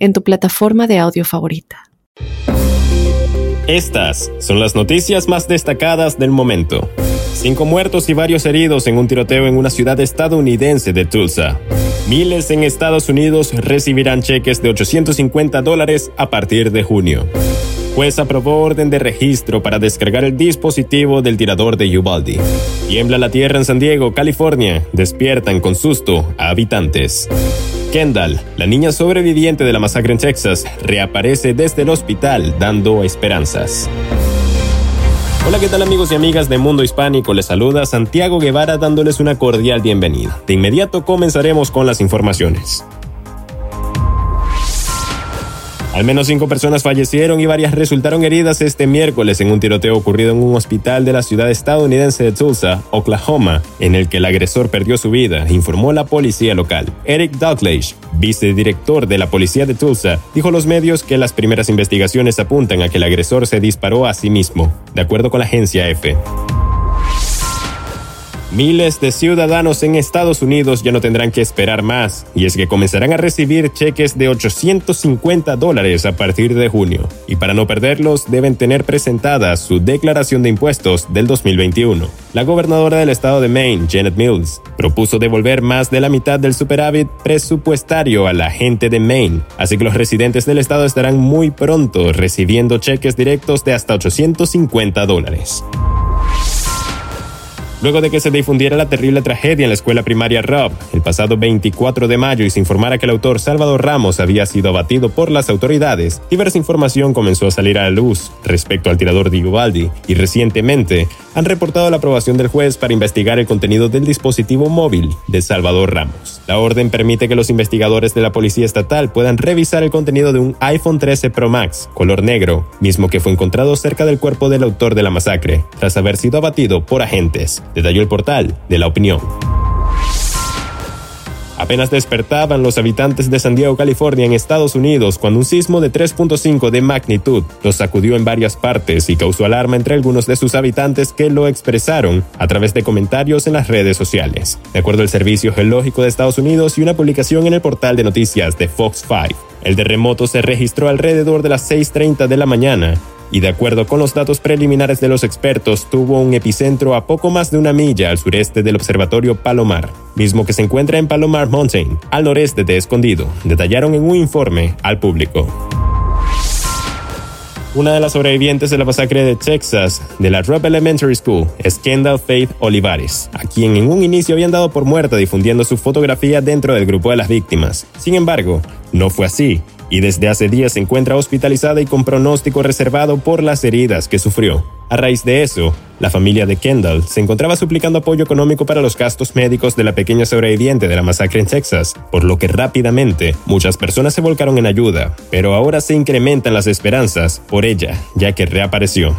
en tu plataforma de audio favorita. Estas son las noticias más destacadas del momento. Cinco muertos y varios heridos en un tiroteo en una ciudad estadounidense de Tulsa. Miles en Estados Unidos recibirán cheques de 850 dólares a partir de junio. Juez aprobó orden de registro para descargar el dispositivo del tirador de Uvalde. Tiembla la tierra en San Diego, California. Despiertan con susto a habitantes. Kendall, la niña sobreviviente de la masacre en Texas, reaparece desde el hospital dando esperanzas. Hola, ¿qué tal amigos y amigas de Mundo Hispánico? Les saluda Santiago Guevara dándoles una cordial bienvenida. De inmediato comenzaremos con las informaciones. Al menos cinco personas fallecieron y varias resultaron heridas este miércoles en un tiroteo ocurrido en un hospital de la ciudad estadounidense de Tulsa, Oklahoma, en el que el agresor perdió su vida, informó la policía local. Eric Douglas, vicedirector de la policía de Tulsa, dijo a los medios que las primeras investigaciones apuntan a que el agresor se disparó a sí mismo, de acuerdo con la agencia EFE. Miles de ciudadanos en Estados Unidos ya no tendrán que esperar más, y es que comenzarán a recibir cheques de 850 dólares a partir de junio. Y para no perderlos, deben tener presentada su declaración de impuestos del 2021. La gobernadora del estado de Maine, Janet Mills, propuso devolver más de la mitad del superávit presupuestario a la gente de Maine, así que los residentes del estado estarán muy pronto recibiendo cheques directos de hasta 850 dólares. Luego de que se difundiera la terrible tragedia en la escuela primaria Rob el pasado 24 de mayo y se informara que el autor Salvador Ramos había sido abatido por las autoridades, diversa información comenzó a salir a la luz respecto al tirador de Ubaldi y recientemente han reportado la aprobación del juez para investigar el contenido del dispositivo móvil de Salvador Ramos. La orden permite que los investigadores de la Policía Estatal puedan revisar el contenido de un iPhone 13 Pro Max color negro, mismo que fue encontrado cerca del cuerpo del autor de la masacre, tras haber sido abatido por agentes detalló el portal de la opinión. Apenas despertaban los habitantes de San Diego, California, en Estados Unidos, cuando un sismo de 3.5 de magnitud los sacudió en varias partes y causó alarma entre algunos de sus habitantes que lo expresaron a través de comentarios en las redes sociales. De acuerdo al Servicio Geológico de Estados Unidos y una publicación en el portal de noticias de Fox 5, el terremoto se registró alrededor de las 6.30 de la mañana y de acuerdo con los datos preliminares de los expertos, tuvo un epicentro a poco más de una milla al sureste del observatorio Palomar, mismo que se encuentra en Palomar Mountain, al noreste de Escondido, detallaron en un informe al público. Una de las sobrevivientes de la masacre de Texas de la Robb Elementary School es Kendall Faith Olivares, a quien en un inicio habían dado por muerta difundiendo su fotografía dentro del grupo de las víctimas. Sin embargo, no fue así, y desde hace días se encuentra hospitalizada y con pronóstico reservado por las heridas que sufrió. A raíz de eso, la familia de Kendall se encontraba suplicando apoyo económico para los gastos médicos de la pequeña sobreviviente de la masacre en Texas, por lo que rápidamente muchas personas se volcaron en ayuda, pero ahora se incrementan las esperanzas por ella, ya que reapareció.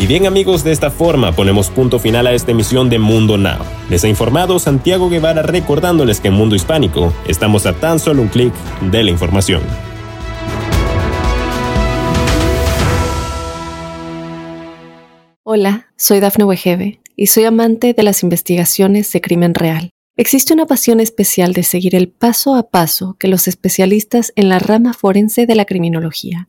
Y bien amigos, de esta forma ponemos punto final a esta emisión de Mundo Now. Les ha informado Santiago Guevara recordándoles que en Mundo Hispánico estamos a tan solo un clic de la información. Hola, soy Dafne Wegebe y soy amante de las investigaciones de crimen real. Existe una pasión especial de seguir el paso a paso que los especialistas en la rama forense de la criminología